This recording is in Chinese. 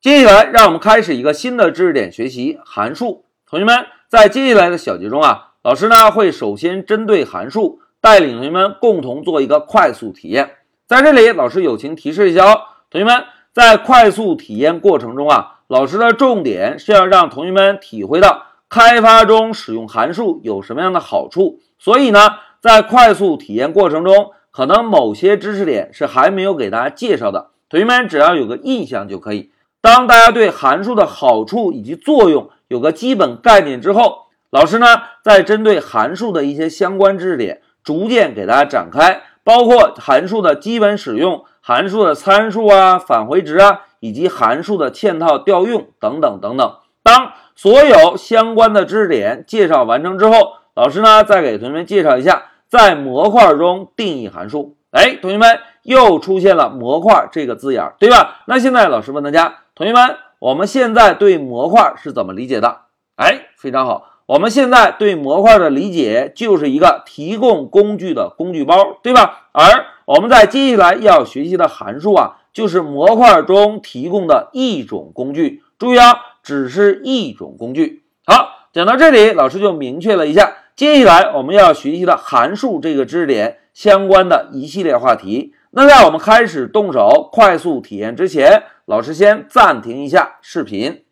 接下来，让我们开始一个新的知识点学习——函数。同学们，在接下来的小节中啊，老师呢会首先针对函数，带领同学们共同做一个快速体验。在这里，老师友情提示一下哦，同学们，在快速体验过程中啊，老师的重点是要让同学们体会到开发中使用函数有什么样的好处。所以呢，在快速体验过程中，可能某些知识点是还没有给大家介绍的，同学们只要有个印象就可以。当大家对函数的好处以及作用有个基本概念之后，老师呢再针对函数的一些相关知识点，逐渐给大家展开。包括函数的基本使用、函数的参数啊、返回值啊，以及函数的嵌套调用等等等等。当所有相关的知识点介绍完成之后，老师呢再给同学们介绍一下在模块中定义函数。哎，同学们又出现了模块这个字眼，对吧？那现在老师问大家，同学们，我们现在对模块是怎么理解的？哎，非常好。我们现在对模块的理解就是一个提供工具的工具包，对吧？而我们在接下来要学习的函数啊，就是模块中提供的一种工具。注意啊，只是一种工具。好，讲到这里，老师就明确了一下接下来我们要学习的函数这个知识点相关的一系列话题。那在我们开始动手快速体验之前，老师先暂停一下视频。